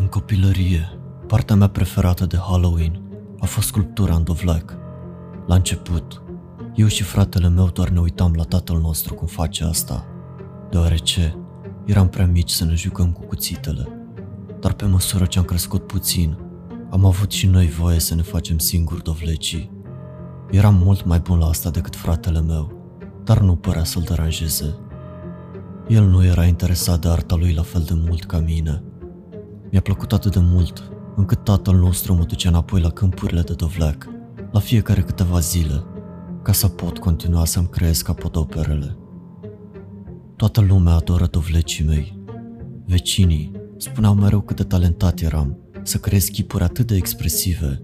În copilărie, partea mea preferată de Halloween a fost sculptura în dovleac. La început, eu și fratele meu doar ne uitam la tatăl nostru cum face asta, deoarece eram prea mici să ne jucăm cu cuțitele. Dar pe măsură ce am crescut puțin, am avut și noi voie să ne facem singuri dovlecii. Eram mult mai bun la asta decât fratele meu, dar nu părea să-l deranjeze. El nu era interesat de arta lui la fel de mult ca mine. Mi-a plăcut atât de mult, încât tatăl nostru mă ducea înapoi la câmpurile de dovleac, la fiecare câteva zile, ca să pot continua să-mi creez capodoperele. Toată lumea adoră dovlecii mei. Vecinii spuneau mereu cât de talentat eram să creez chipuri atât de expresive.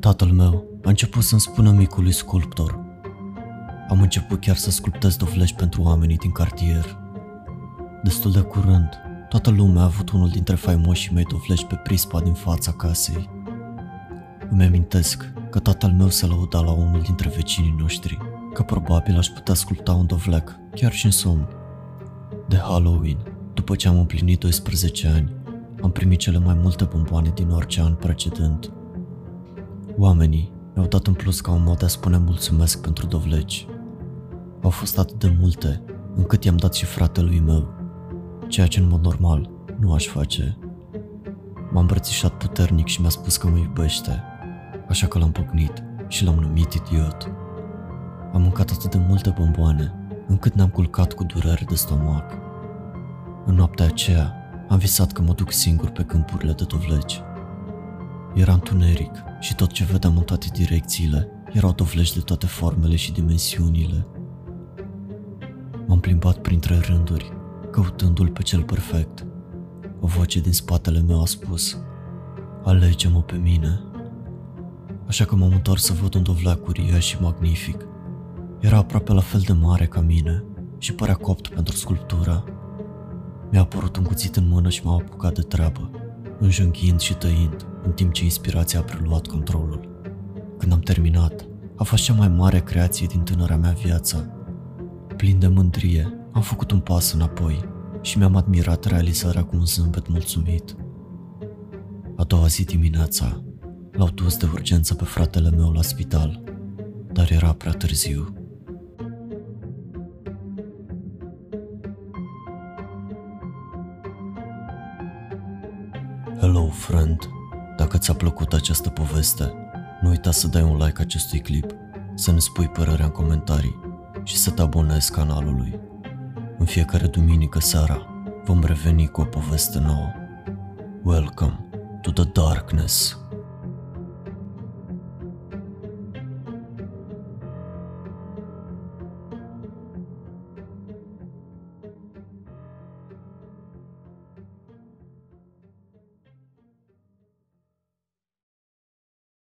Tatăl meu a început să-mi spună micului sculptor. Am început chiar să sculptez dovleci pentru oamenii din cartier. Destul de curând, toată lumea a avut unul dintre faimoșii mei dovleci pe prispa din fața casei. Îmi amintesc că tatăl meu se lăuda la unul dintre vecinii noștri, că probabil aș putea sculpta un dovlec, chiar și în somn. De Halloween, după ce am împlinit 12 ani, am primit cele mai multe bomboane din orice an precedent. Oamenii mi-au dat în plus ca un mod de a spune mulțumesc pentru dovleci. Au fost atât de multe, încât i-am dat și fratelui meu, ceea ce în mod normal nu aș face. M-a îmbrățișat puternic și mi-a spus că mă iubește, așa că l-am pocnit și l-am numit idiot. Am mâncat atât de multe bomboane, încât ne-am culcat cu durere de stomac. În noaptea aceea, am visat că mă duc singur pe câmpurile de dovleci. Era întuneric și tot ce vedeam în toate direcțiile erau dovleci de toate formele și dimensiunile. M-am plimbat printre rânduri, căutându-l pe cel perfect. O voce din spatele meu a spus, Alege-mă pe mine. Așa că m-am întors să văd un dovleac uriaș și magnific. Era aproape la fel de mare ca mine și părea copt pentru sculptura. Mi-a apărut un cuțit în mână și m-am apucat de treabă, înjunghind și tăind, în timp ce inspirația a preluat controlul. Când am terminat, a fost cea mai mare creație din tânăra mea viață. Plin de mândrie, am făcut un pas înapoi și mi-am admirat realizarea cu un zâmbet mulțumit. A doua zi dimineața, l-au dus de urgență pe fratele meu la spital, dar era prea târziu. Hello, friend! Dacă ți-a plăcut această poveste, nu uita să dai un like acestui clip, să ne spui părerea în comentarii și să te abonezi canalului. În fiecare duminică seara vom reveni cu o poveste nouă. Welcome to the darkness.